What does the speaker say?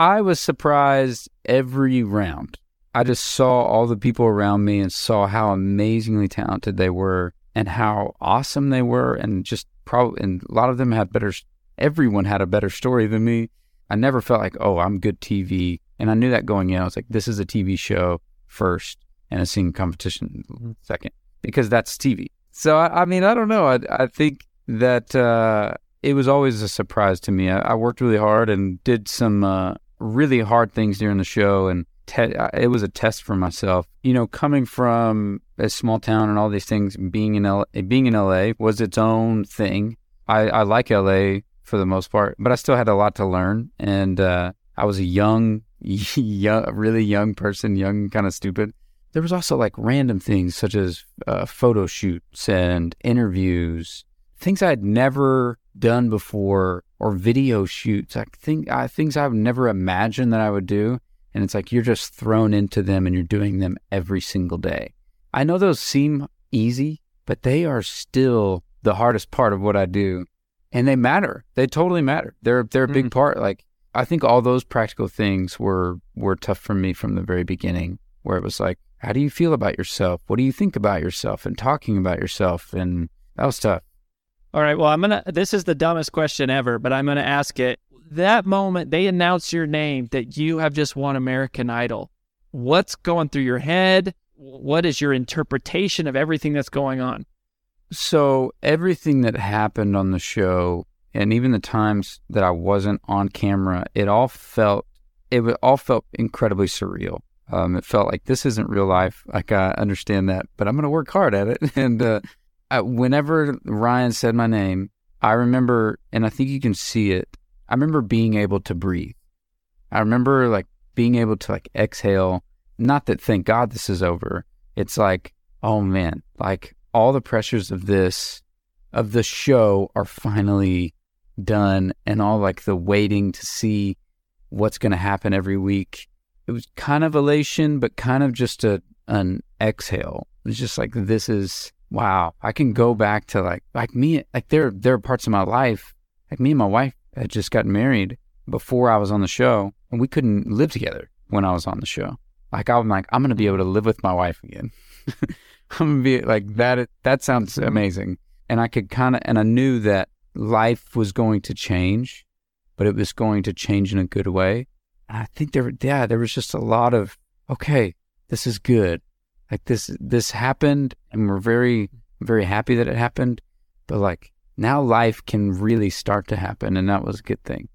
I was surprised every round. I just saw all the people around me and saw how amazingly talented they were and how awesome they were. And just probably, and a lot of them had better, everyone had a better story than me. I never felt like, oh, I'm good TV. And I knew that going in. I was like, this is a TV show first and a singing competition Mm-hmm. second because that's TV. So, I, I mean, I don't know. I, I think that uh, it was always a surprise to me. I, I worked really hard and did some uh, really hard things during the show. And te- it was a test for myself. You know, coming from a small town and all these things, being in L- being in LA was its own thing. I, I like LA for the most part, but I still had a lot to learn. And uh, I was a young, young, really young person, young, kind of stupid. There was also like random things such as uh, photo shoots and interviews, things I had never done before, or video shoots. I think I things I've never imagined that I would do. And it's like you're just thrown into them and you're doing them every single day. I know those seem easy, but they are still the hardest part of what I do. And they matter. They totally matter. They're they're a big mm-hmm. part. Like I think all those practical things were were tough for me from the very beginning, where it was like, how do you feel about yourself? What do you think about yourself? And talking about yourself, and that was tough. All right. Well, I'm gonna. This is the dumbest question ever, but I'm gonna ask it. That moment they announce your name that you have just won American Idol. What's going through your head? What is your interpretation of everything that's going on? So everything that happened on the show, and even the times that I wasn't on camera, it all felt it all felt incredibly surreal. Um, it felt like this isn't real life. Like I understand that, but I'm going to work hard at it. And uh, Whenever Ryan said my name, I remember, and I think you can see it. I remember being able to breathe. I remember like being able to like exhale. Not that thank God this is over. It's like, oh man, like all the pressures of this, of the show are finally done and all like the waiting to see what's going to happen every week. It was kind of elation, but kind of just a, an exhale. It's just like, this is, wow, I can go back to like, like me, like there, there are parts of my life, like me and my wife had just gotten married before I was on the show and we couldn't live together when I was on the show. Like I'm like, I'm going to be able to live with my wife again. I'm gonna be like that. That sounds mm-hmm. amazing. And I could kind of, and I knew that life was going to change, but it was going to change in a good way. And I think there, yeah, there was just a lot of, okay, this is good. Like this, this happened, and we're very, very happy that it happened. But like now, life can really start to happen, and that was a good thing.